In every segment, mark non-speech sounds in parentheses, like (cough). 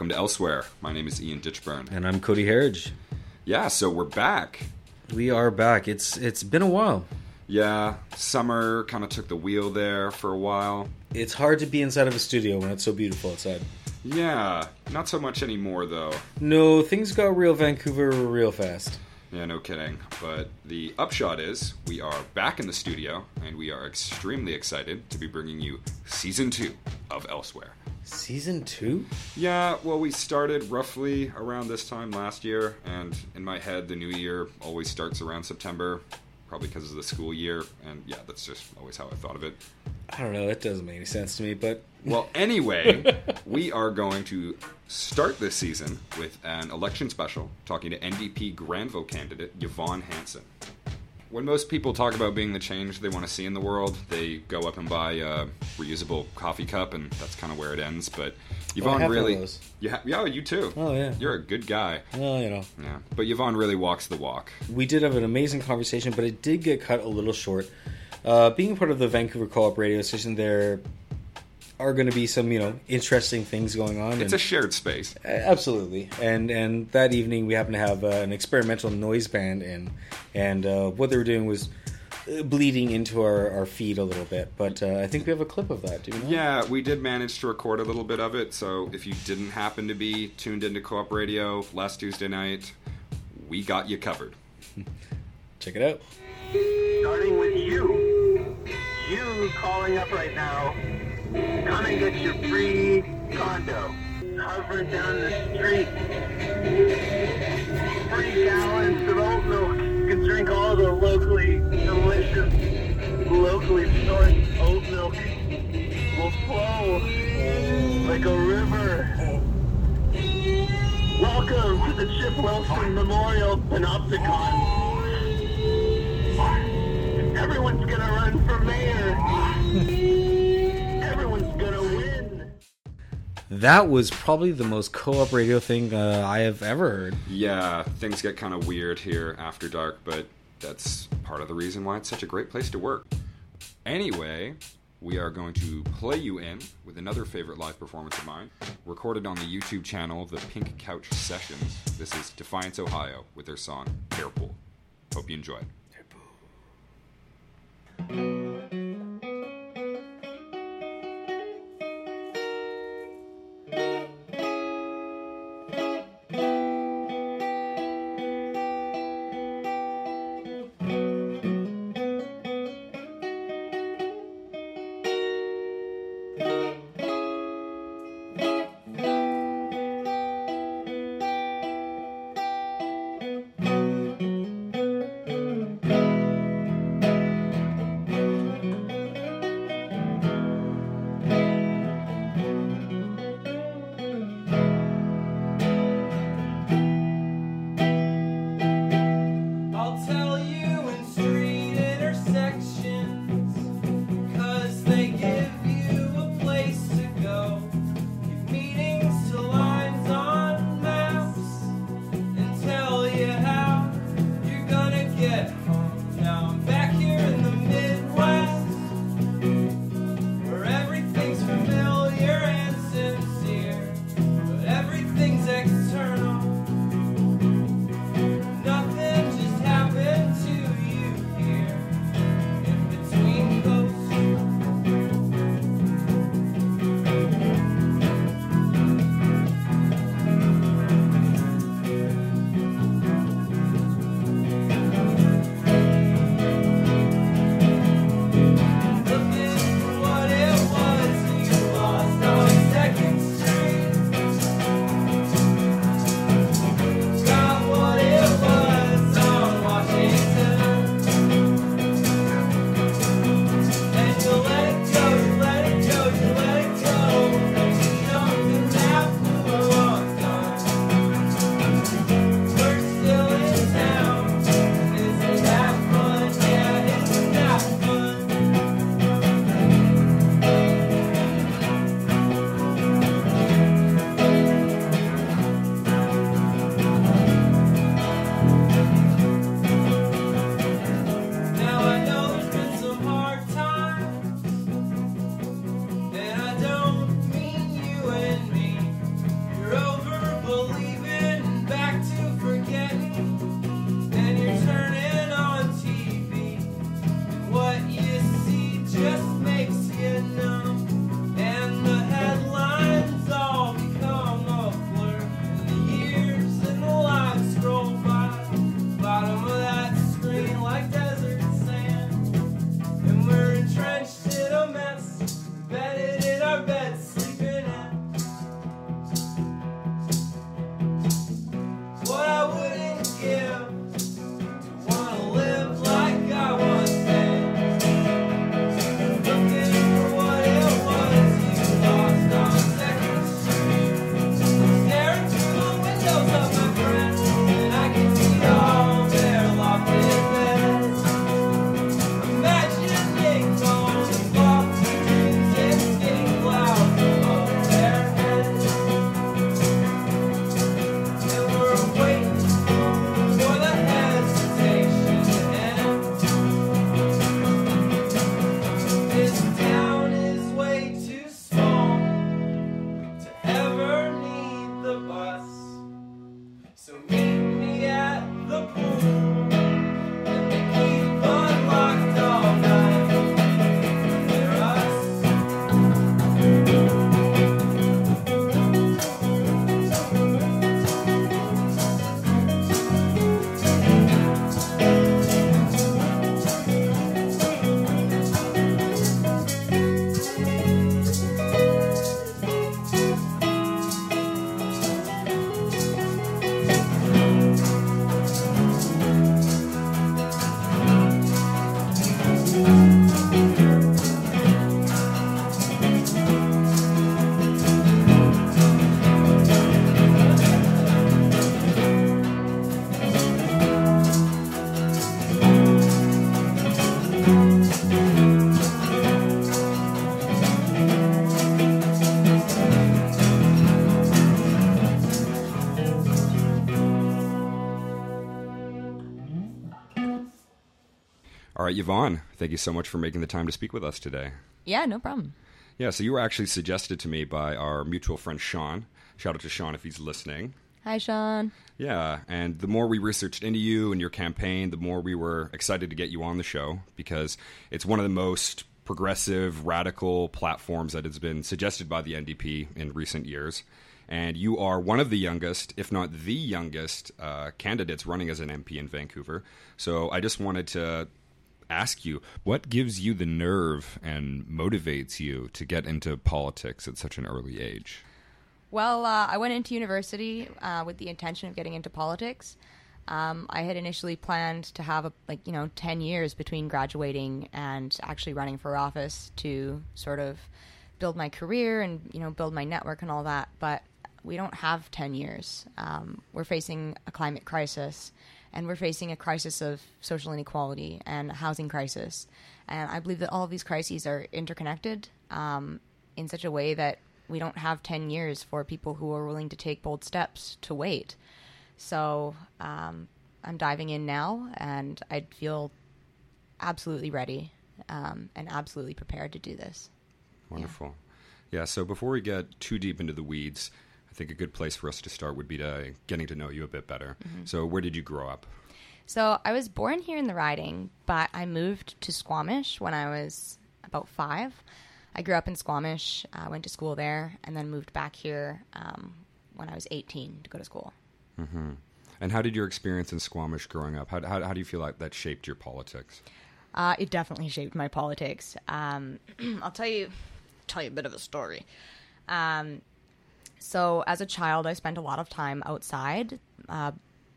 Welcome to Elsewhere. My name is Ian Ditchburn. And I'm Cody Harridge. Yeah, so we're back. We are back. It's it's been a while. Yeah, summer kind of took the wheel there for a while. It's hard to be inside of a studio when it's so beautiful outside. Yeah, not so much anymore though. No, things got real Vancouver real fast. Yeah, no kidding. But the upshot is we are back in the studio and we are extremely excited to be bringing you season two of Elsewhere. Season two? Yeah, well, we started roughly around this time last year, and in my head, the new year always starts around September, probably because of the school year, and yeah, that's just always how I thought of it. I don't know, that doesn't make any sense to me, but. (laughs) Well, anyway, we are going to start this season with an election special talking to NDP Granville candidate Yvonne Hanson when most people talk about being the change they want to see in the world, they go up and buy a reusable coffee cup, and that's kind of where it ends. But Yvonne really, yeah, yeah, you too. Oh yeah, you're a good guy. Well, you know, yeah. But Yvonne really walks the walk. We did have an amazing conversation, but it did get cut a little short. Uh, being part of the Vancouver Co-op radio station, there are going to be some you know interesting things going on. It's and, a shared space. Absolutely, and and that evening we happened to have uh, an experimental noise band in, and uh, what they were doing was uh, bleeding into our, our feed a little bit. But uh, I think we have a clip of that. Do you know? Yeah, we did manage to record a little bit of it. So if you didn't happen to be tuned into Co-op Radio last Tuesday night, we got you covered. (laughs) Check it out. Starting with you. You calling up right now Come and get your free condo. Hovering down the street. Three gallons of oat milk. You can drink all the locally delicious, locally sourced oat milk. Will flow like a river. Welcome to the Chip Wilson Memorial Panopticon. Everyone's gonna run for mayor. That was probably the most co-op radio thing uh, I have ever heard. Yeah, things get kind of weird here after dark, but that's part of the reason why it's such a great place to work. Anyway, we are going to play you in with another favorite live performance of mine, recorded on the YouTube channel The Pink Couch Sessions. This is Defiance, Ohio, with their song Airpool. Hope you enjoy. Right, Yvonne, thank you so much for making the time to speak with us today. Yeah, no problem. Yeah, so you were actually suggested to me by our mutual friend Sean. Shout out to Sean if he's listening. Hi, Sean. Yeah, and the more we researched into you and your campaign, the more we were excited to get you on the show because it's one of the most progressive, radical platforms that has been suggested by the NDP in recent years. And you are one of the youngest, if not the youngest, uh, candidates running as an MP in Vancouver. So I just wanted to ask you what gives you the nerve and motivates you to get into politics at such an early age? Well, uh, I went into university uh, with the intention of getting into politics. Um, I had initially planned to have a, like you know ten years between graduating and actually running for office to sort of build my career and you know build my network and all that. But we don't have ten years. Um, we're facing a climate crisis, and we're facing a crisis of social inequality and a housing crisis. And I believe that all of these crises are interconnected um, in such a way that we don't have 10 years for people who are willing to take bold steps to wait. So um, I'm diving in now, and I feel absolutely ready um, and absolutely prepared to do this. Wonderful. Yeah. yeah, so before we get too deep into the weeds, I think a good place for us to start would be to getting to know you a bit better. Mm-hmm. So, where did you grow up? So, I was born here in the riding, but I moved to Squamish when I was about five. I grew up in Squamish, uh, went to school there, and then moved back here um, when I was 18 to go to school. Mm-hmm. And how did your experience in Squamish growing up? How, how, how do you feel like that shaped your politics? Uh, it definitely shaped my politics. Um, (clears throat) I'll tell you, tell you a bit of a story. Um, so, as a child, I spent a lot of time outside. Uh,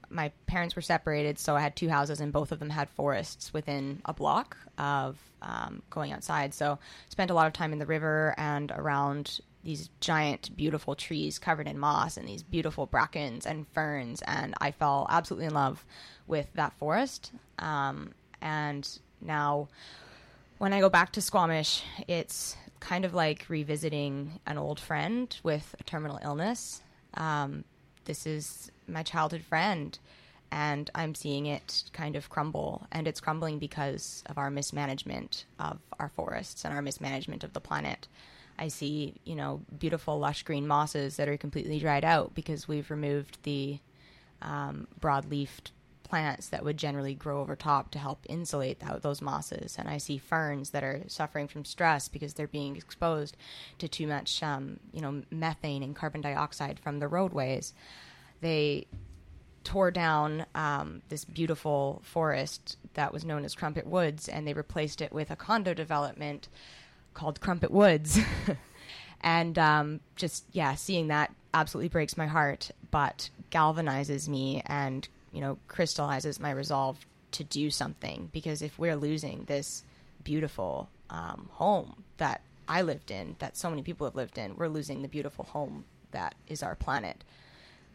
my parents were separated, so I had two houses, and both of them had forests within a block of um, going outside. So, spent a lot of time in the river and around these giant, beautiful trees covered in moss and these beautiful brackens and ferns. And I fell absolutely in love with that forest. Um, and now, when I go back to Squamish, it's kind of like revisiting an old friend with a terminal illness. Um, this is my childhood friend and I'm seeing it kind of crumble. And it's crumbling because of our mismanagement of our forests and our mismanagement of the planet. I see, you know, beautiful lush green mosses that are completely dried out because we've removed the um, broad-leafed plants that would generally grow over top to help insulate those mosses. And I see ferns that are suffering from stress because they're being exposed to too much, um, you know, methane and carbon dioxide from the roadways. They tore down um, this beautiful forest that was known as Crumpit Woods, and they replaced it with a condo development called Crumpit Woods. (laughs) and um, just yeah, seeing that absolutely breaks my heart, but galvanizes me and you know crystallizes my resolve to do something. Because if we're losing this beautiful um, home that I lived in, that so many people have lived in, we're losing the beautiful home that is our planet.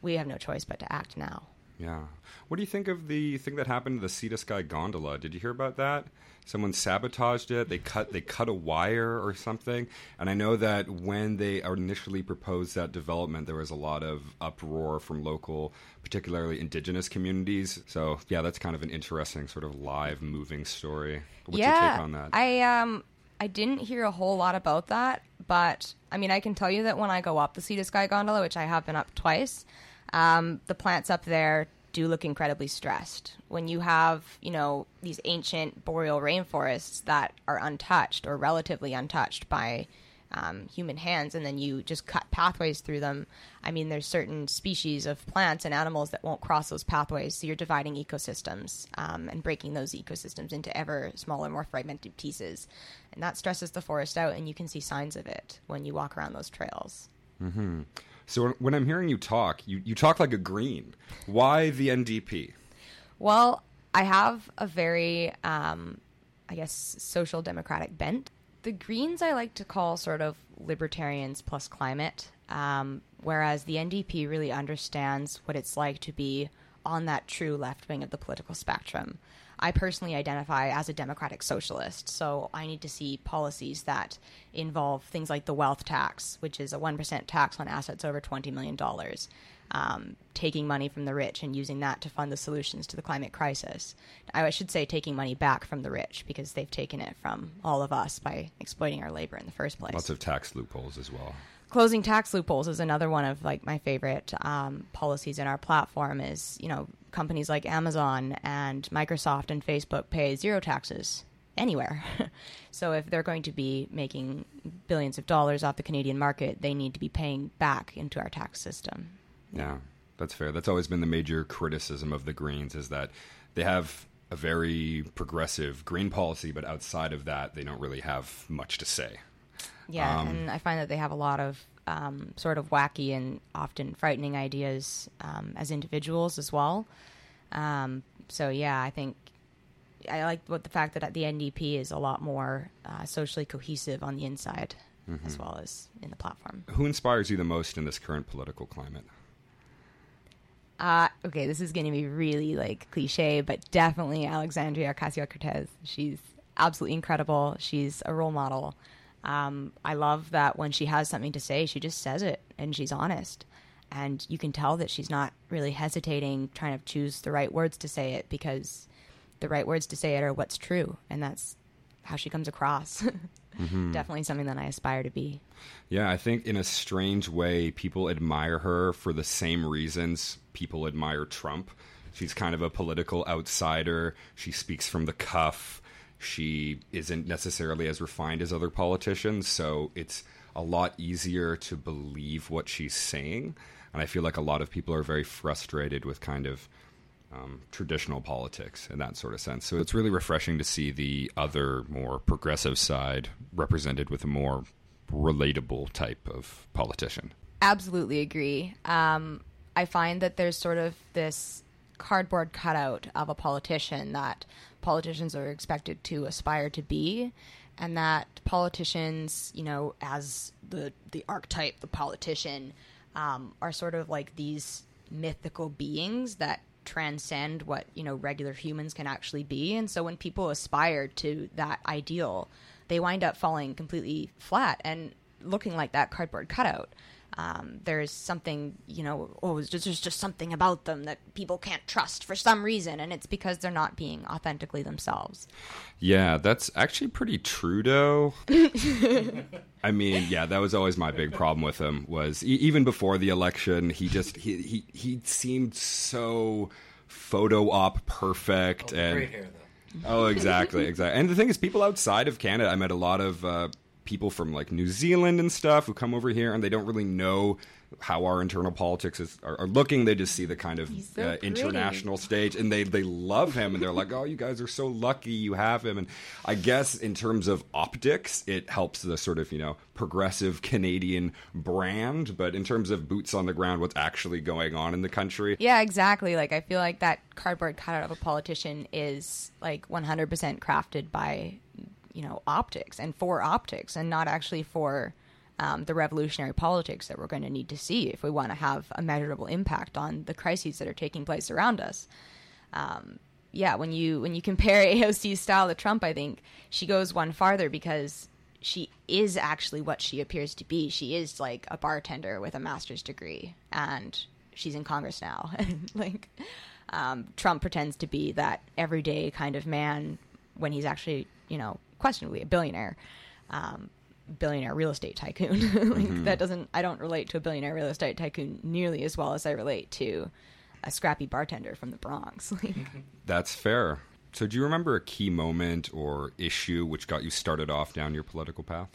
We have no choice but to act now. Yeah. What do you think of the thing that happened to the Sea to Sky gondola? Did you hear about that? Someone sabotaged it. They cut they cut a wire or something. And I know that when they initially proposed that development, there was a lot of uproar from local, particularly indigenous communities. So yeah, that's kind of an interesting sort of live moving story. What's yeah, your take on that? I um I didn't hear a whole lot about that, but I mean I can tell you that when I go up the Sea to Sky gondola, which I have been up twice, um, the plants up there do look incredibly stressed. When you have, you know, these ancient boreal rainforests that are untouched or relatively untouched by um, human hands, and then you just cut pathways through them. I mean, there's certain species of plants and animals that won't cross those pathways, so you're dividing ecosystems um, and breaking those ecosystems into ever smaller, more fragmented pieces, and that stresses the forest out. And you can see signs of it when you walk around those trails. Mm-hmm. So when I'm hearing you talk, you, you talk like a green. Why the NDP? Well, I have a very, um, I guess, social democratic bent. The Greens I like to call sort of libertarians plus climate, um, whereas the NDP really understands what it's like to be on that true left wing of the political spectrum. I personally identify as a democratic socialist, so I need to see policies that involve things like the wealth tax, which is a 1% tax on assets over $20 million. um, taking money from the rich and using that to fund the solutions to the climate crisis. I should say taking money back from the rich because they've taken it from all of us by exploiting our labor in the first place. Lots of tax loopholes as well. Closing tax loopholes is another one of like my favorite um, policies in our platform. Is you know companies like Amazon and Microsoft and Facebook pay zero taxes anywhere. (laughs) so if they're going to be making billions of dollars off the Canadian market, they need to be paying back into our tax system. Yeah, that's fair. That's always been the major criticism of the Greens is that they have a very progressive green policy, but outside of that, they don't really have much to say. Yeah, um, and I find that they have a lot of um, sort of wacky and often frightening ideas um, as individuals as well. Um, so yeah, I think I like what the fact that the NDP is a lot more uh, socially cohesive on the inside mm-hmm. as well as in the platform. Who inspires you the most in this current political climate? Uh, okay, this is going to be really like cliche, but definitely Alexandria Ocasio Cortez. She's absolutely incredible. She's a role model. Um, I love that when she has something to say, she just says it and she's honest. And you can tell that she's not really hesitating, trying to choose the right words to say it because the right words to say it are what's true. And that's how she comes across. (laughs) mm-hmm. Definitely something that I aspire to be. Yeah, I think in a strange way, people admire her for the same reasons people admire Trump. She's kind of a political outsider. She speaks from the cuff. She isn't necessarily as refined as other politicians, so it's a lot easier to believe what she's saying. And I feel like a lot of people are very frustrated with kind of um, traditional politics in that sort of sense. So it's really refreshing to see the other, more progressive side represented with a more relatable type of politician. Absolutely agree. Um, I find that there's sort of this cardboard cutout of a politician that politicians are expected to aspire to be and that politicians, you know, as the the archetype, the politician, um, are sort of like these mythical beings that transcend what you know regular humans can actually be. And so when people aspire to that ideal they wind up falling completely flat and looking like that cardboard cutout um, there's something you know oh there's just something about them that people can't trust for some reason and it's because they're not being authentically themselves. Yeah that's actually pretty Trudeau (laughs) i mean yeah that was always my big problem with him was e- even before the election he just he he, he seemed so photo op perfect oh, and great hair though. Oh exactly exactly. And the thing is people outside of canada i met a lot of uh, people from like New Zealand and stuff who come over here and they don't really know how our internal politics is, are, are looking. They just see the kind of so uh, international stage and they, they love him and they're like, oh, you guys are so lucky you have him. And I guess in terms of optics, it helps the sort of, you know, progressive Canadian brand. But in terms of boots on the ground, what's actually going on in the country. Yeah, exactly. Like, I feel like that cardboard cutout of a politician is like 100% crafted by you know optics and for optics and not actually for um, the revolutionary politics that we're going to need to see if we want to have a measurable impact on the crises that are taking place around us. Um, yeah, when you when you compare (laughs) AOC's style to Trump, I think she goes one farther because she is actually what she appears to be. She is like a bartender with a master's degree, and she's in Congress now. (laughs) like um, Trump pretends to be that everyday kind of man when he's actually, you know, questionably a billionaire, um, billionaire real estate tycoon. (laughs) like mm-hmm. that doesn't. I don't relate to a billionaire real estate tycoon nearly as well as I relate to a scrappy bartender from the Bronx. (laughs) That's fair. So, do you remember a key moment or issue which got you started off down your political path?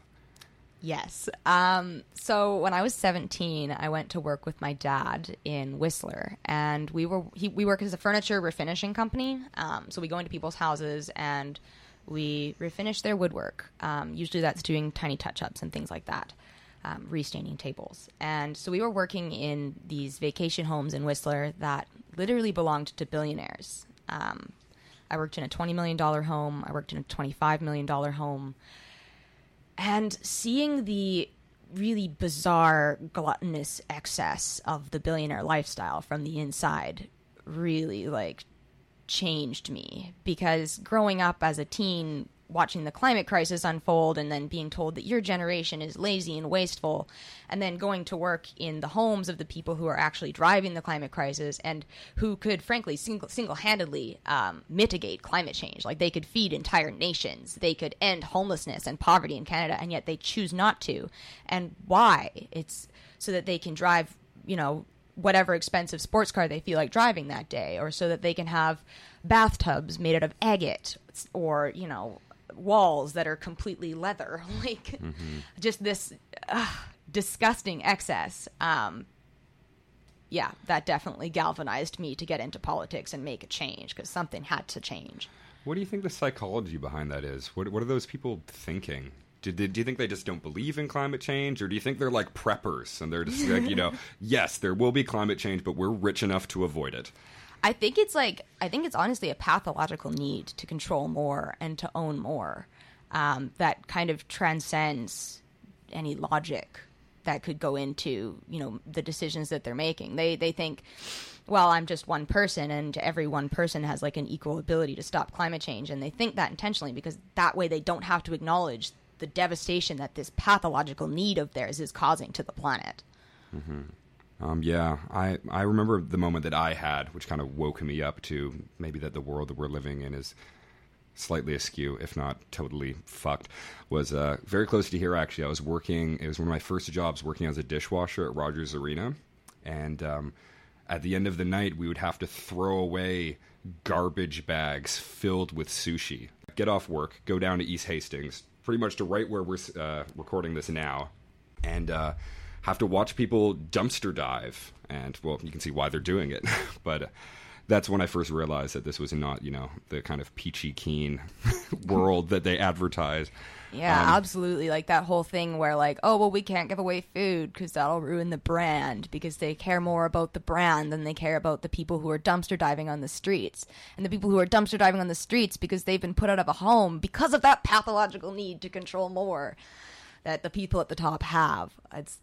Yes. Um, so when I was 17, I went to work with my dad in Whistler, and we were he, we work as a furniture refinishing company. Um, so we go into people's houses and we refinish their woodwork. Um, usually that's doing tiny touch ups and things like that, um, restaining tables. And so we were working in these vacation homes in Whistler that literally belonged to billionaires. Um, I worked in a $20 million home, I worked in a $25 million home. And seeing the really bizarre, gluttonous excess of the billionaire lifestyle from the inside really like changed me because growing up as a teen watching the climate crisis unfold and then being told that your generation is lazy and wasteful and then going to work in the homes of the people who are actually driving the climate crisis and who could frankly single, single-handedly um, mitigate climate change. Like they could feed entire nations. They could end homelessness and poverty in canada and yet they choose not to. And why? It's so that they can drive you know whatever expensive sports car they feel like driving that day or so that they can have bathtubs made out of agate or you know walls that are completely leather (laughs) like just this uh, disgusting excess um yeah that definitely galvanized me to get into politics and make a change because something had to change What do you think the psychology behind that is? What What are those people thinking? Do, do, do you think they just don't believe in climate change, or do you think they're like preppers and they're just like, you know, (laughs) yes, there will be climate change, but we're rich enough to avoid it? I think it's like I think it's honestly a pathological need to control more and to own more um, that kind of transcends any logic that could go into you know the decisions that they're making. They they think, well, I'm just one person, and every one person has like an equal ability to stop climate change, and they think that intentionally because that way they don't have to acknowledge the devastation that this pathological need of theirs is causing to the planet. Um, yeah, I I remember the moment that I had, which kind of woke me up to maybe that the world that we're living in is slightly askew, if not totally fucked. Was uh, very close to here. Actually, I was working. It was one of my first jobs, working as a dishwasher at Rogers Arena, and um, at the end of the night, we would have to throw away garbage bags filled with sushi. Get off work, go down to East Hastings, pretty much to right where we're uh, recording this now, and uh, have to watch people dumpster dive. And well, you can see why they're doing it, (laughs) but. That's when I first realized that this was not, you know, the kind of peachy keen (laughs) world that they advertise. Yeah, Um, absolutely. Like that whole thing where, like, oh, well, we can't give away food because that'll ruin the brand because they care more about the brand than they care about the people who are dumpster diving on the streets. And the people who are dumpster diving on the streets because they've been put out of a home because of that pathological need to control more that the people at the top have. It's,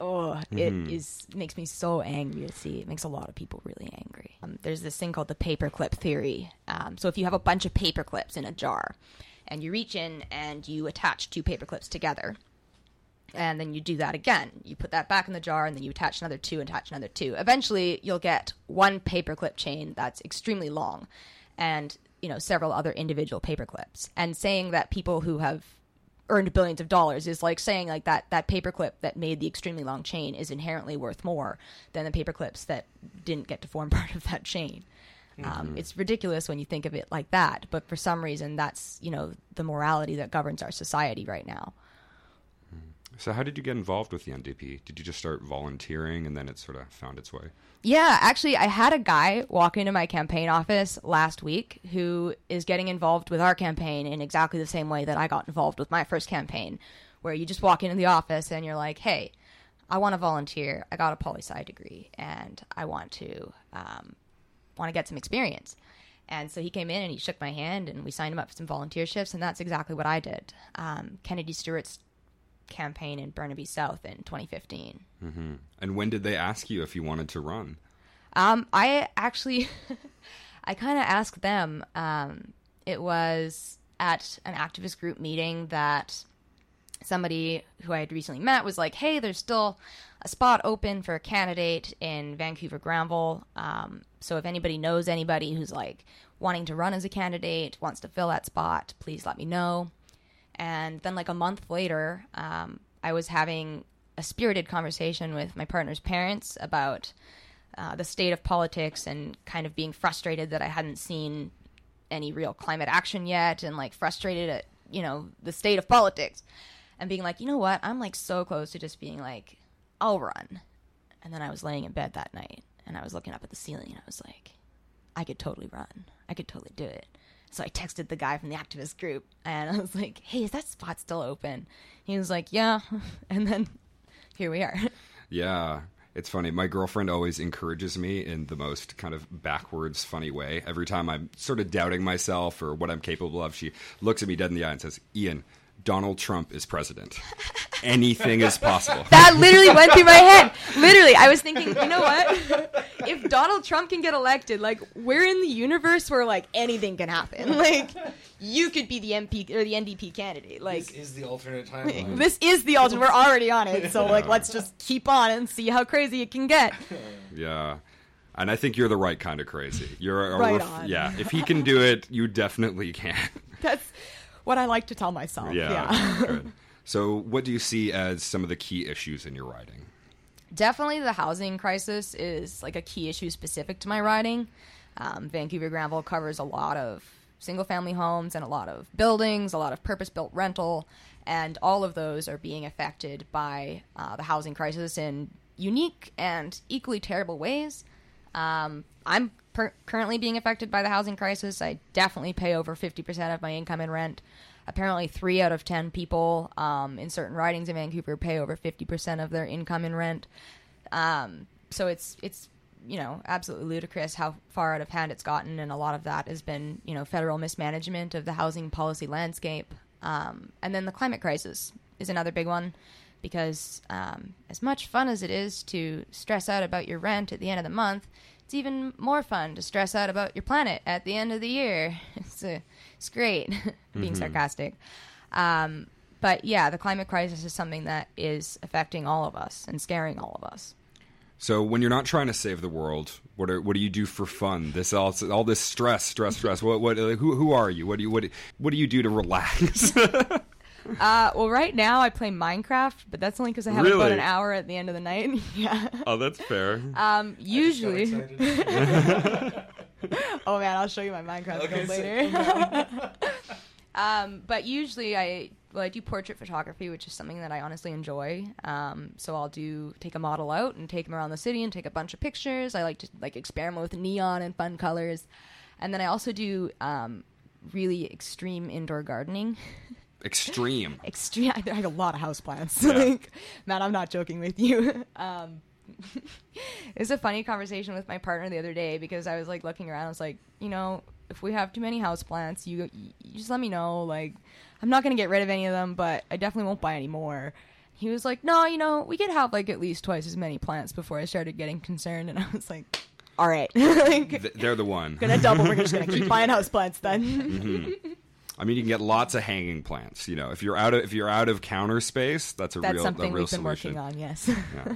oh, it is makes me so angry to see. It makes a lot of people really angry. Um, there's this thing called the paperclip theory. Um, so if you have a bunch of paperclips in a jar, and you reach in and you attach two paperclips together, and then you do that again. You put that back in the jar, and then you attach another two, and attach another two. Eventually, you'll get one paperclip chain that's extremely long, and you know several other individual paperclips. And saying that people who have earned billions of dollars is like saying like that that paperclip that made the extremely long chain is inherently worth more than the paper clips that didn't get to form (laughs) part of that chain. Um, it's ridiculous when you think of it like that, but for some reason, that's you know the morality that governs our society right now. So, how did you get involved with the NDP? Did you just start volunteering and then it sort of found its way? Yeah, actually, I had a guy walk into my campaign office last week who is getting involved with our campaign in exactly the same way that I got involved with my first campaign, where you just walk into the office and you're like, hey, I want to volunteer. I got a poli sci degree and I want to um, want to get some experience. And so he came in and he shook my hand and we signed him up for some volunteer shifts, and that's exactly what I did. Um, Kennedy Stewart's campaign in Burnaby South in 2015. And when did they ask you if you wanted to run? Um, I actually, (laughs) I kind of asked them. Um, it was at an activist group meeting that somebody who I had recently met was like, "Hey, there's still a spot open for a candidate in Vancouver Granville. Um, so if anybody knows anybody who's like wanting to run as a candidate, wants to fill that spot, please let me know." And then, like a month later, um, I was having a spirited conversation with my partner's parents about uh, the state of politics and kind of being frustrated that I hadn't seen any real climate action yet and like frustrated at, you know, the state of politics and being like, you know what? I'm like so close to just being like, I'll run. And then I was laying in bed that night and I was looking up at the ceiling and I was like, I could totally run. I could totally do it. So I texted the guy from the activist group and (laughs) I was like, hey, is that spot still open? He was like, yeah. (laughs) And then here we are. (laughs) Yeah, it's funny. My girlfriend always encourages me in the most kind of backwards, funny way. Every time I'm sort of doubting myself or what I'm capable of, she looks at me dead in the eye and says, Ian, Donald Trump is president. Anything is possible. (laughs) That literally went through my head. (laughs) Literally, I was thinking, you know what? If Donald Trump can get elected, like we're in the universe where like anything can happen. Like you could be the MP or the NDP candidate. Like this is the alternate timeline. (laughs) this is the alternate. We're already on it, so like let's just keep on and see how crazy it can get. Yeah. And I think you're the right kind of crazy. You're a Right ref- on. Yeah. If he can do it, you definitely can. That's what I like to tell myself. Yeah. yeah. (laughs) So, what do you see as some of the key issues in your writing? definitely the housing crisis is like a key issue specific to my riding. Um, Vancouver Granville covers a lot of single family homes and a lot of buildings, a lot of purpose built rental, and all of those are being affected by uh, the housing crisis in unique and equally terrible ways. Um, I'm per- currently being affected by the housing crisis. I definitely pay over 50% of my income in rent. Apparently, three out of 10 people um, in certain ridings in Vancouver pay over 50% of their income in rent. Um, so it's, it's, you know, absolutely ludicrous how far out of hand it's gotten. And a lot of that has been, you know, federal mismanagement of the housing policy landscape. Um, and then the climate crisis is another big one because um, as much fun as it is to stress out about your rent at the end of the month, it's even more fun to stress out about your planet at the end of the year. (laughs) It's a, it's great, (laughs) being mm-hmm. sarcastic. Um, but yeah, the climate crisis is something that is affecting all of us and scaring all of us. So, when you're not trying to save the world, what are, what do you do for fun? This all all this stress, stress, stress. What what like, who who are you? What do you what what do you do to relax? (laughs) (laughs) Uh, well, right now I play Minecraft, but that's only because I have about an hour at the end of the night. (laughs) yeah. oh, that's fair. Um, usually. (laughs) oh man, I'll show you my Minecraft Okay, build so- later. um, but usually I well I do portrait photography, which is something that I honestly enjoy. Um, so I'll do take a model out and take them around the city and take a bunch of pictures. I like to like experiment with neon and fun colors, and then I also do um, really extreme indoor gardening. Extreme. (laughs) extreme. I have a lot of houseplants. (laughs) like, man, I'm not joking with you. (laughs) Um, it was a funny conversation with my partner the other day because I was like looking around. I was like, you know, if we have too many houseplants, you, you just let me know. Like, I'm not gonna get rid of any of them, but I definitely won't buy any more. He was like, no, you know, we could have like at least twice as many plants before I started getting concerned, and I was like, all right, like, Th- They're the one. gonna double. We're just gonna keep buying houseplants then. I mean, you can get lots of hanging plants. You know, if you're out of if you're out of counter space, that's a That's real something a real we've been solution. working on. Yes. Yeah.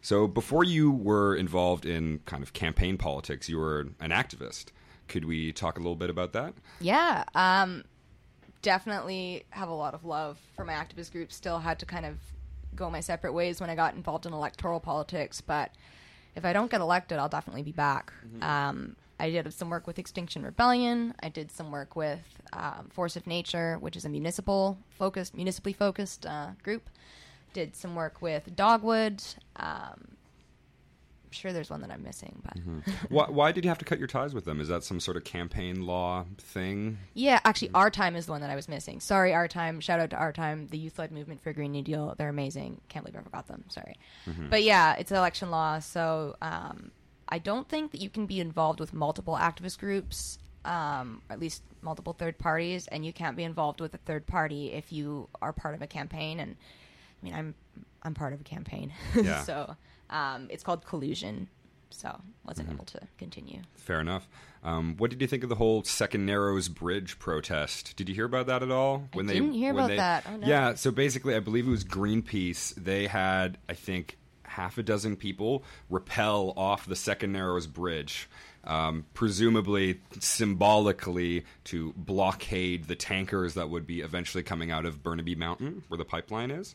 So before you were involved in kind of campaign politics, you were an activist. Could we talk a little bit about that? Yeah, um, definitely have a lot of love for my activist group. Still had to kind of go my separate ways when I got involved in electoral politics, but if I don't get elected, I'll definitely be back. Um, I did some work with Extinction Rebellion. I did some work with um, Force of Nature, which is a municipal focused, municipally focused uh, group. Did some work with Dogwood. Um, I'm sure there's one that I'm missing, but (laughs) why, why did you have to cut your ties with them? Is that some sort of campaign law thing? Yeah, actually, Our Time is the one that I was missing. Sorry, Our Time. Shout out to Our Time, the youth led movement for a Green New Deal. They're amazing. Can't believe I forgot them. Sorry. But yeah, it's election law. So um, I don't think that you can be involved with multiple activist groups, um, or at least multiple third parties, and you can't be involved with a third party if you are part of a campaign. And I mean, I'm I'm part of a campaign. (laughs) Yeah. so um, it's called collusion. So wasn't able to continue. Fair enough. Um, what did you think of the whole Second Narrows Bridge protest? Did you hear about that at all? When I didn't hear when about that. Oh, no. Yeah, so basically, I believe it was Greenpeace. They had, I think, half a dozen people repel off the Second Narrows Bridge, um, presumably symbolically to blockade the tankers that would be eventually coming out of Burnaby Mountain, where the pipeline is.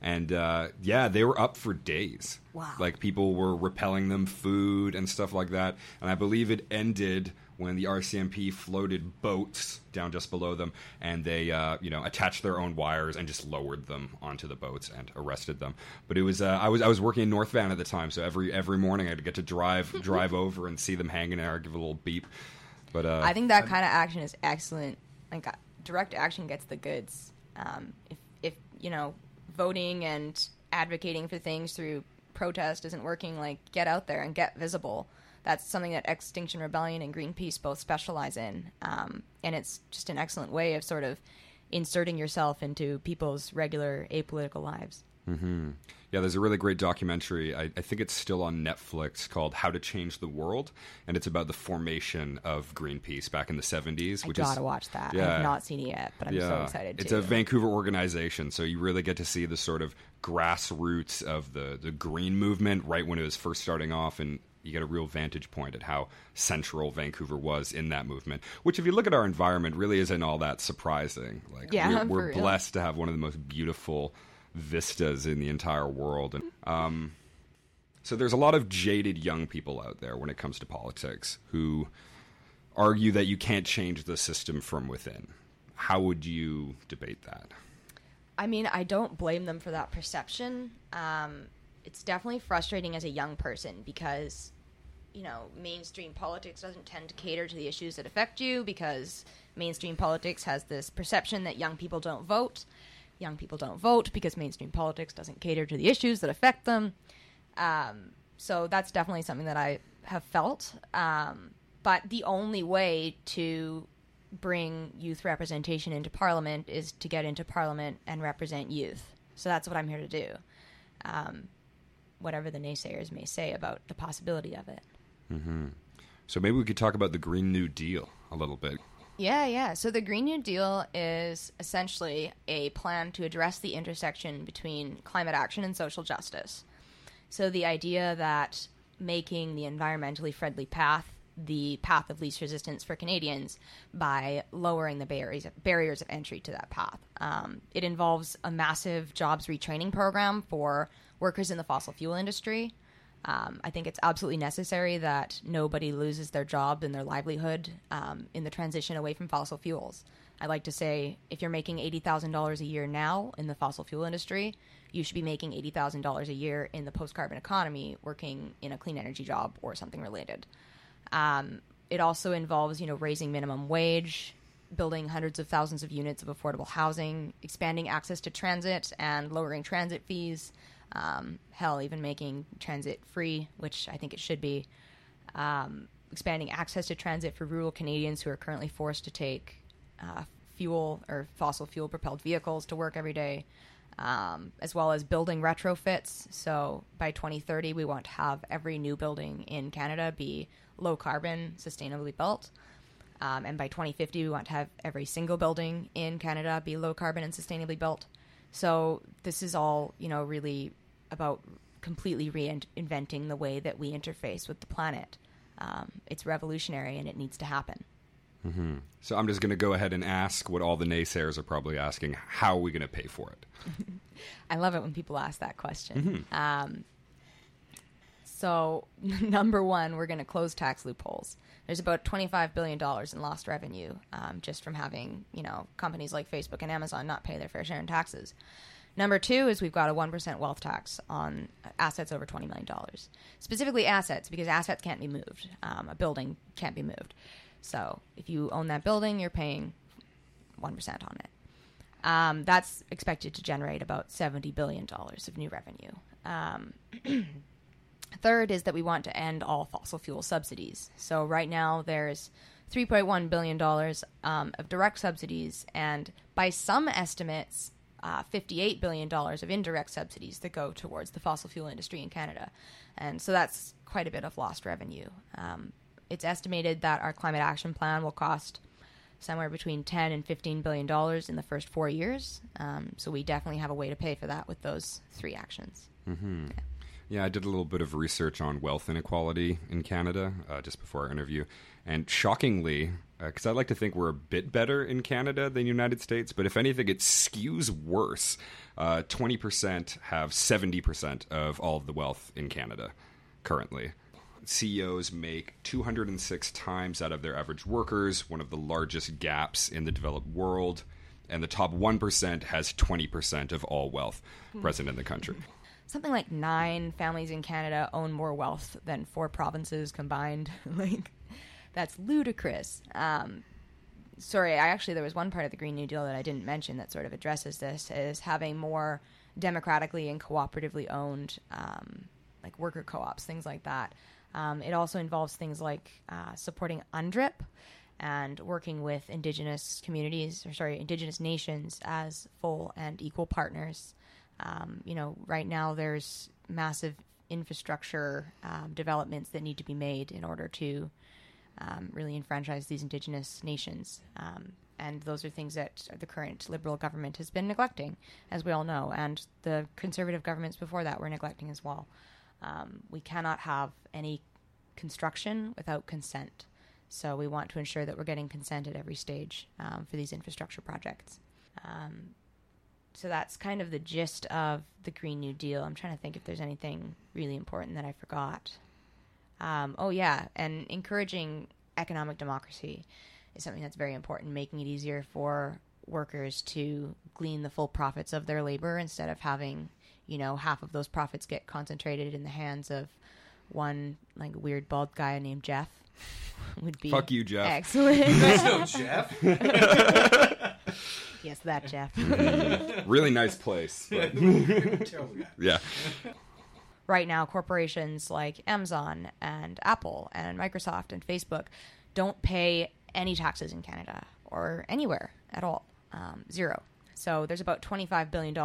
And uh, yeah, they were up for days. Wow. Like people were repelling them food and stuff like that. And I believe it ended when the RCMP floated boats down just below them, and they, uh, you know, attached their own wires and just lowered them onto the boats and arrested them. But it was, uh, I was, I was working in North Van at the time, so every every morning I'd get to drive (laughs) drive over and see them hanging there, give a little beep. But uh, I think that kind of action is excellent. Like uh, direct action gets the goods. Um, if if you know voting and advocating for things through protest isn't working, like get out there and get visible. That's something that Extinction Rebellion and Greenpeace both specialize in, um, and it's just an excellent way of sort of inserting yourself into people's regular apolitical lives. Hmm. Yeah, there's a really great documentary. I, I think it's still on Netflix called "How to Change the World," and it's about the formation of Greenpeace back in the 70s. I Which gotta is watch that. I Yeah. have not seen it yet, but I'm so excited to It's to. a Vancouver organization, so you really get to see the sort of grassroots of the, the green movement right when it was first starting off, and you get a real vantage point at how central Vancouver was in that movement. Which, if you look at our environment, really isn't all that surprising. Like, Yeah, we're, (laughs) we're blessed to have one of the most beautiful vistas in the entire world, and um, so there's a lot of jaded young people out there when it comes to politics who argue that you can't change the system from within. How would you debate that? I mean, I don't blame them for that perception. Um, it's definitely frustrating as a young person because, you know, mainstream politics doesn't tend to cater to the issues that affect you because mainstream politics has this perception that young people don't vote. Young people don't vote because mainstream politics doesn't cater to the issues that affect them. Um, so that's definitely something that I have felt. Um, but the only way to bring youth representation into parliament is to get into parliament and represent youth. So that's what I'm here to do. Um, whatever the naysayers may say about the possibility of it. So maybe we could talk about the Green New Deal a little bit. Yeah, yeah. So the Green New Deal is essentially a plan to address the intersection between climate action and social justice. So the idea that making the environmentally friendly path the path of least resistance for Canadians by lowering the barriers barriers of entry to that path. Um, it involves a massive jobs retraining program for workers in the fossil fuel industry. Um, I think it's absolutely necessary that nobody loses their job and their livelihood um, in the transition away from fossil fuels. I like to say if you're making $80,000 a year now in the fossil fuel industry, you should be making $80,000 a year in the post carbon economy working in a clean energy job or something related. Um, it also involves, you know, raising minimum wage, building hundreds of thousands of units of affordable housing, expanding access to transit, and lowering transit fees. Um, hell, even making transit free, which I think it should be. Um, expanding access to transit for rural Canadians who are currently forced to take uh, fuel or fossil fuel propelled vehicles to work every day. Um, as well as building retrofits. So by 2030, we want to have every new building in Canada be low carbon, sustainably built. Um, and by 2050, we want to have every single building in Canada be low carbon and sustainably built. So this is all, you know, really about completely reinventing the way that we interface with the planet. Um, it's revolutionary and it needs to happen. So I'm just going to go ahead and ask what all the naysayers are probably asking: How are we going to pay for it? (laughs) I love it when people ask that question. Um, so, (laughs) number one, we're going to close tax loopholes. There's about $25 billion in lost revenue um, just from having, you know, companies like Facebook and Amazon not pay their fair share in taxes. Number two is we've got a 1% wealth tax on assets over $20 million. Specifically assets, because assets can't be moved. Um, a building can't be moved. So if you own that building, you're paying 1% on it. Um, that's expected to generate about $70 billion of new revenue. Um, (clears throat) third is that we want to end all fossil fuel subsidies. So right now there's $3.1 billion um, of direct subsidies, and by some estimates, uh, $58 billion of indirect subsidies that go towards the fossil fuel industry in Canada. And so that's quite a bit of lost revenue. Um, it's estimated that our climate action plan will cost somewhere between 10 and 15 billion dollars in the first four years. Um, so we definitely have a way to pay for that with those three actions. Yeah, I did a little bit of research on wealth inequality in Canada uh, just before our interview, and shockingly, because I like to think we're a bit better in Canada than the United States, but if anything, it skews worse. Uh, Twenty percent have seventy percent of all of the wealth in Canada currently. CEOs make 206 times out of their average workers, one of the largest gaps in the developed world, and the top 1% has 20% of all wealth present in the country. Something like nine families in Canada own more wealth than four provinces combined. (laughs) like, that's ludicrous. Um, sorry, I actually there was one part of the Green New Deal that I didn't mention that sort of addresses this is having more democratically and cooperatively owned um, like worker co-ops, things like that. Um, it also involves things like uh, supporting UNDRIP and working with Indigenous communities, or sorry, Indigenous nations as full and equal partners. Um, you know, right now there's massive infrastructure um, developments that need to be made in order to um, really enfranchise these indigenous nations. Um, and those are things that the current liberal government has been neglecting, as we all know, and the conservative governments before that were neglecting as well. Um, we cannot have any construction without consent. So we want to ensure that we're getting consent at every stage um, for these infrastructure projects. Um, so that's kind of the gist of the Green New Deal. I'm trying to think if there's anything really important that I forgot. Um, oh, yeah, and encouraging economic democracy is something that's very important, making it easier for workers to glean the full profits of their labor instead of having, you know, half of those profits get concentrated in the hands of one like weird bald guy named Jeff. (laughs) Would be Fuck you, Jeff. Excellent. no, Jeff. (laughs) (laughs) yes, that (laughs) Jeff. Really nice place. but- (laughs) yeah. right now corporations like Amazon and Apple and Microsoft and Facebook don't pay any taxes in Canada or anywhere at all. Um, zero. So there's about $25 billion,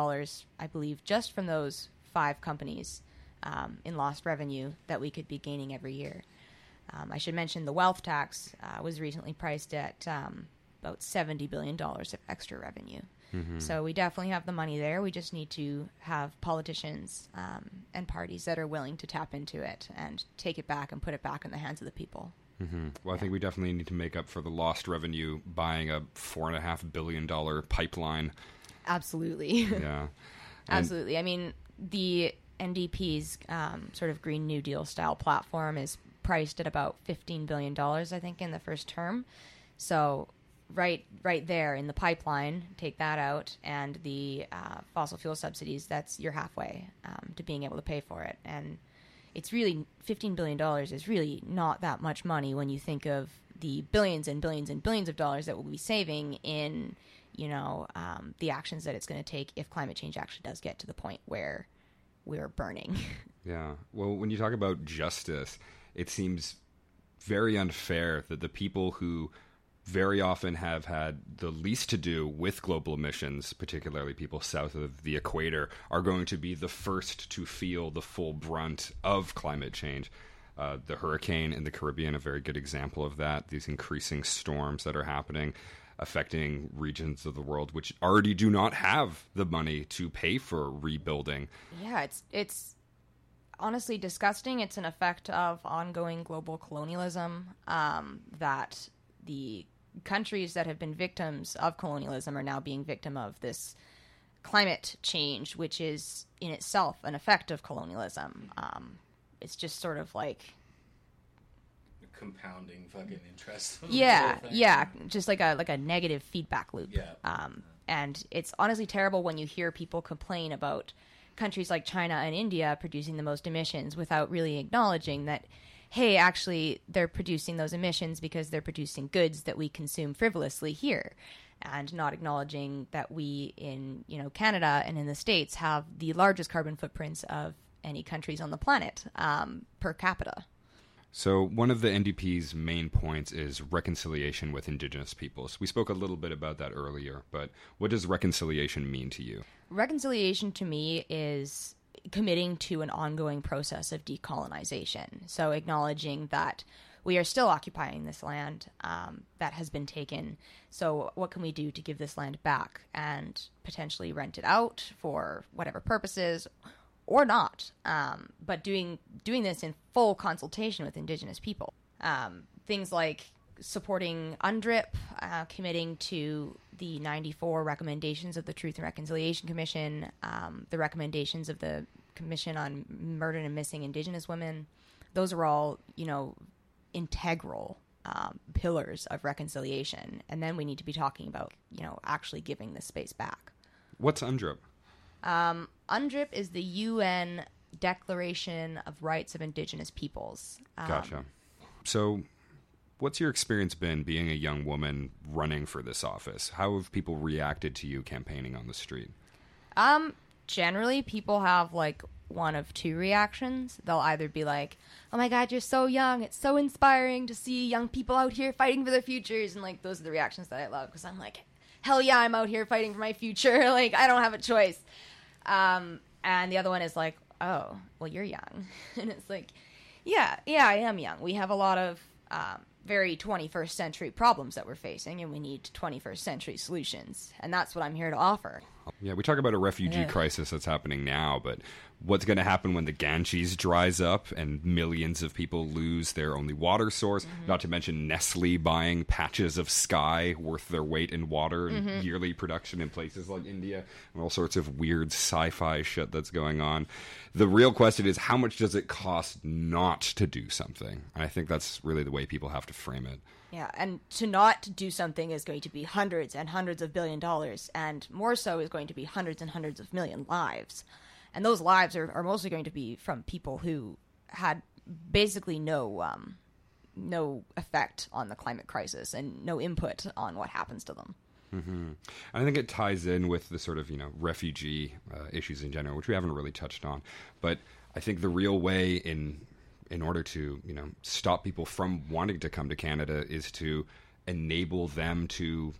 I believe, just from those five companies um, in lost revenue that we could be gaining every year. Um, I should mention the wealth tax uh, was recently priced at um, about $70 billion of extra revenue. So we definitely have the money there. We just need to have politicians um, and parties that are willing to tap into it and take it back and put it back in the hands of the people. Well, I think we definitely need to make up for the lost revenue buying a four and a half billion dollar pipeline. Absolutely. Yeah. (laughs) Absolutely. I mean, the NDP's um, sort of Green New Deal style platform is priced at about $15 billion, I think, in the first term. So, right right there in the pipeline, take that out, and the uh, fossil fuel subsidies, that's you're halfway um, to being able to pay for it. And it's really $15 billion is really not that much money when you think of the billions and billions and billions of dollars that we'll be saving in, you know, um, the actions that it's going to take if climate change actually does get to the point where we're burning. (laughs) Yeah. Well, when you talk about justice, it seems very unfair that the people who very often have had the least to do with global emissions, particularly people south of the equator, are going to be the first to feel the full brunt of climate change. Uh, the hurricane in the Caribbean, a very good example of that. These increasing storms that are happening, affecting regions of the world which already do not have the money to pay for rebuilding. yeah, it's it's honestly disgusting. It's an effect of ongoing global colonialism um, that the countries that have been victims of colonialism are now being victim of this climate change, which is in itself an effect of colonialism. Um, it's just sort of like Compounding fucking interest. (laughs) yeah yeah just like a like a negative feedback loop Yeah. um and it's honestly terrible when you hear people complain about countries like china and india producing the most emissions without really acknowledging that hey actually they're producing those emissions because they're producing goods that we consume frivolously here and not acknowledging that we in you know canada and in the states have the largest carbon footprints of any countries on the planet um, per capita So, one of the NDP's main points is reconciliation with Indigenous peoples. We spoke a little bit about that earlier, but what does reconciliation mean to you? reconciliation to me is committing to an ongoing process of decolonization. So acknowledging that we are still occupying this land um, that has been taken. So what can we do to give this land back and potentially rent it out for whatever purposes? Or not, um, but doing doing this in full consultation with Indigenous people. Um, things like supporting UNDRIP, uh, committing to the 94 recommendations of the Truth and Reconciliation Commission, um, the recommendations of the Commission on Murdered and Missing Indigenous Women. Those are all, you know, integral um, pillars of reconciliation. And then we need to be talking about, you know, actually giving this space back. What's UNDRIP? UNDRIP is the UN Declaration of Rights of Indigenous Peoples. Um, Gotcha. So, what's your experience been being a young woman running for this office? How have people reacted to you campaigning on the street? Um, generally, people have like one of two reactions. They'll either be like, "Oh my God, you're so young! It's so inspiring to see young people out here fighting for their futures," and like those are the reactions that I love because I'm like, "Hell yeah, I'm out here fighting for my future! (laughs) like I don't have a choice." Um, and the other one is like, oh, well, you're young. (laughs) and it's like, yeah, yeah, I am young. We have a lot of um, very 21st century problems that we're facing, and we need 21st century solutions. And that's what I'm here to offer. Yeah, we talk about a refugee Yeah. crisis that's happening now, but what's going to happen when the Ganges dries up and millions of people lose their only water source? Mm-hmm. Not to mention Nestle buying patches of sky worth their weight in water and mm-hmm. yearly production in places like India and all sorts of weird sci-fi shit that's going on. The real question is how much does it cost not to do something? And I think that's really the way people have to frame it. Yeah, and to not do something is going to be hundreds and hundreds of billion dollars, and more so is going to be hundreds and hundreds of million lives. And those lives are, are mostly going to be from people who had basically no um, no effect on the climate crisis and no input on what happens to them. And I think it ties in with the sort of you know refugee uh, issues in general, which we haven't really touched on. But I think the real way in in order to you know stop people from wanting to come to Canada is to enable them to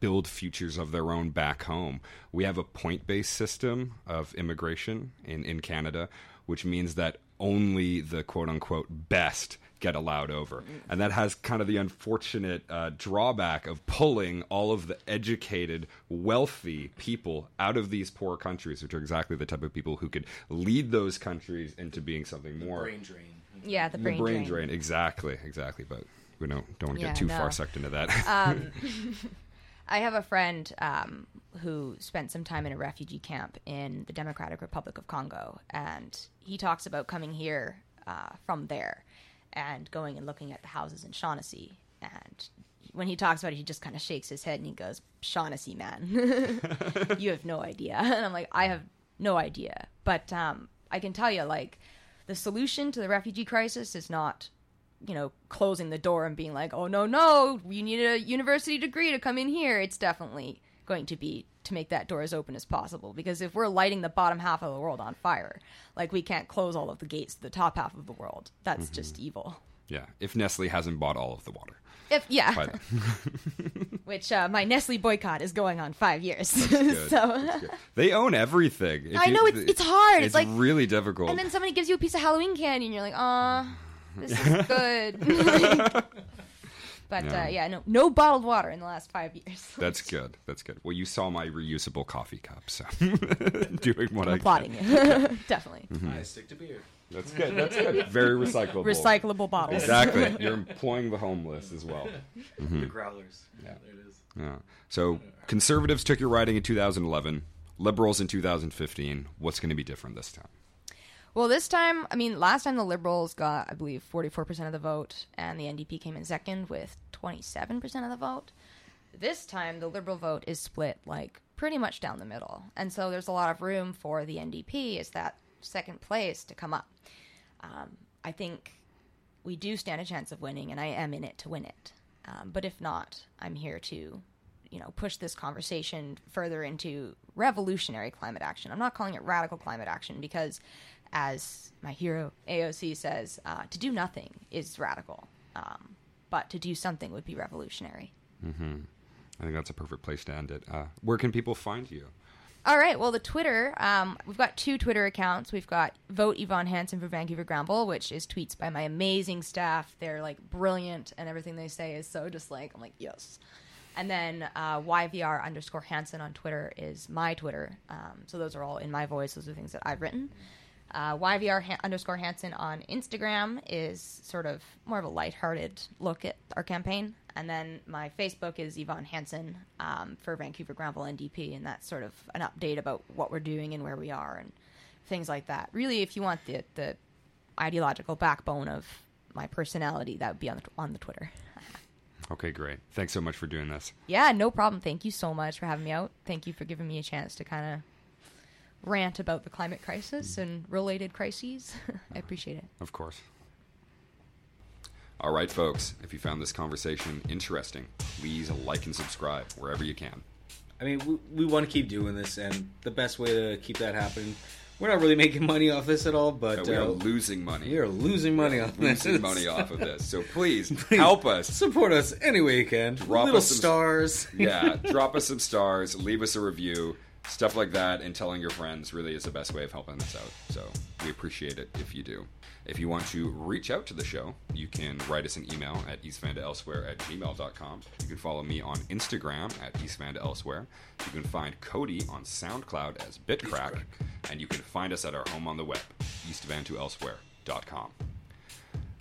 build futures of their own back home. We have a point based system of immigration in, in Canada, which means that only the quote unquote best get allowed over. And that has kind of the unfortunate uh, drawback of pulling all of the educated, wealthy people out of these poor countries, which are exactly the type of people who could lead those countries into being something more. Brain drain. Yeah, the The brain, brain drain. drain. Exactly, exactly. But we don't, don't want to Yeah, get too no. far sucked into that. (laughs) I have a friend um, who spent some time in a refugee camp in the Democratic Republic of Congo, and he talks about coming here uh, from there and going and looking at the houses in Shaughnessy. And when he talks about it, he just kind of shakes his head and he goes, "Shaughnessy, man, (laughs) you have no idea." (laughs) And I'm like, "I have no idea," but um, I can tell you, like, the solution to the refugee crisis is not you know, closing the door and being like, oh, no, no, you need a university degree to come in here. It's definitely going to be to make that door as open as possible. Because if we're lighting the bottom half of the world on fire, like we can't close all of the gates to the top half of the world. That's just evil. yeah, if Nestle hasn't bought all of the water. If yeah, (laughs) which uh, my Nestle boycott is going on five years. (laughs) so, They own everything. If I know, it's- it's hard. It's It's like- really difficult. and then somebody gives you a piece of Halloween candy, and you're like, ah, this is (laughs) good. (laughs) but Yeah. Uh, yeah, no, no bottled water in the last five years. (laughs) That's good. That's good. Well, you saw my reusable coffee cup, so doing what I'm I applauding you. Definitely. Mm-hmm. I stick to beer. That's good. That's good. Very recyclable. Recyclable bottles. Exactly. You're employing the homeless as well. The growlers. Yeah. There it is. Yeah. So conservatives took your riding in 2011. Liberals in 2015. What's going to be different this time? Well, this time, I mean, last time the Liberals got, I believe, 44% of the vote, and the NDP came in second with 27% of the vote. This time, the Liberal vote is split, like, pretty much down the middle. And so there's a lot of room for the NDP as that second place to come up. Um, I think we do stand a chance of winning, and I am in it to win it. Um, but if not, I'm here to, you know, push this conversation further into revolutionary climate action. I'm not calling it radical climate action because, as my hero AOC says, uh, to do nothing is radical, um, but to do something would be revolutionary. I think that's a perfect place to end it. Uh, where can people find you? All right. Well, the Twitter, um, we've got two Twitter accounts. We've got Vote Yvonne Hanson for Vancouver Granville, which is tweets by my amazing staff. They're like brilliant, and everything they say is so just like I'm like yes. And then uh, YVR underscore Hanson on Twitter is my Twitter. Um, so those are all in my voice. Those are things that I've written. Uh, YVR ha- underscore Hanson on Instagram is sort of more of a lighthearted look at our campaign. And then my Facebook is Yvonne Hanson um, for Vancouver Granville NDP, and that's sort of an update about what we're doing and where we are and things like that. Really, if you want the the ideological backbone of my personality, that would be on the, on the Twitter. Okay, great. Thanks so much for doing this. Yeah, no problem. Thank you so much for having me out. Thank you for giving me a chance to kind of rant about the climate crisis and related crises. (laughs) I appreciate it. Of course. All right, folks. If you found this conversation interesting, please like and subscribe wherever you can. I mean, we, we want to keep doing this, and the best way to keep that happening, we're not really making money off this at all, but Uh, we are uh, losing money. we are losing money off this. losing money off of this. So (laughs) please help us. Support us any way you can. Drop Little us some- stars. Yeah, (laughs) drop us some stars, leave us a review. Stuff like that and telling your friends really is the best way of helping us out. So we appreciate it if you do. If you want to reach out to the show, you can write us an email at eastvantoelsewhere at gmail.com. You can follow me on Instagram at eastvantoelsewhere. You can find Cody on SoundCloud as Bitcrack. And you can find us at our home on the web, eastvantoelsewhere.com.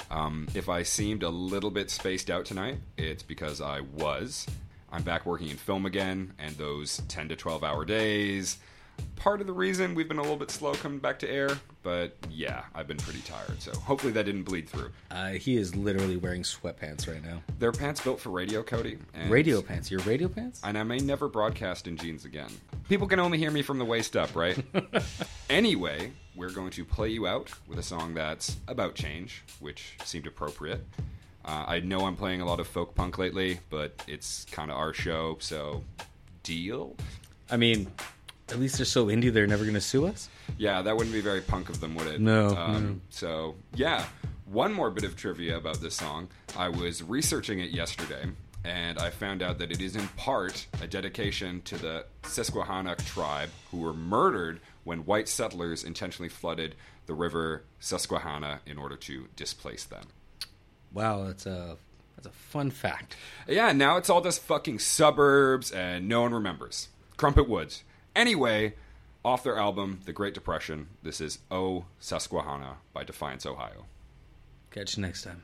Um, if I seemed a little bit spaced out tonight, it's because I was. I'm back working in film again, and those 10 to 12 hour days. Part of the reason we've been a little bit slow coming back to air, but yeah, I've been pretty tired, so hopefully that didn't bleed through. Uh, he is literally wearing sweatpants right now. They're pants built for radio, Cody. And Radio pants. Your radio pants? and I may never broadcast in jeans again. People can only hear me from the waist up, right? (laughs) anyway, we're going to play you out with a song that's about change, which seemed appropriate. Uh, I know I'm playing a lot of folk punk lately, but it's kind of our show, so deal? I mean, at least they're so indie they're never going to sue us. Yeah, that wouldn't be very punk of them, would it? No, Um, no. So, yeah. One more bit of trivia about this song. I was researching it yesterday, and I found out that it is in part a dedication to the Susquehannock tribe who were murdered when white settlers intentionally flooded the river Susquehanna in order to displace them. Wow, that's a that's a fun fact. Yeah, now it's all just fucking suburbs and no one remembers. Crumpit Woods. Anyway, off their album, The Great Depression, this is Oh Susquehanna by Defiance, Ohio. Catch you next time.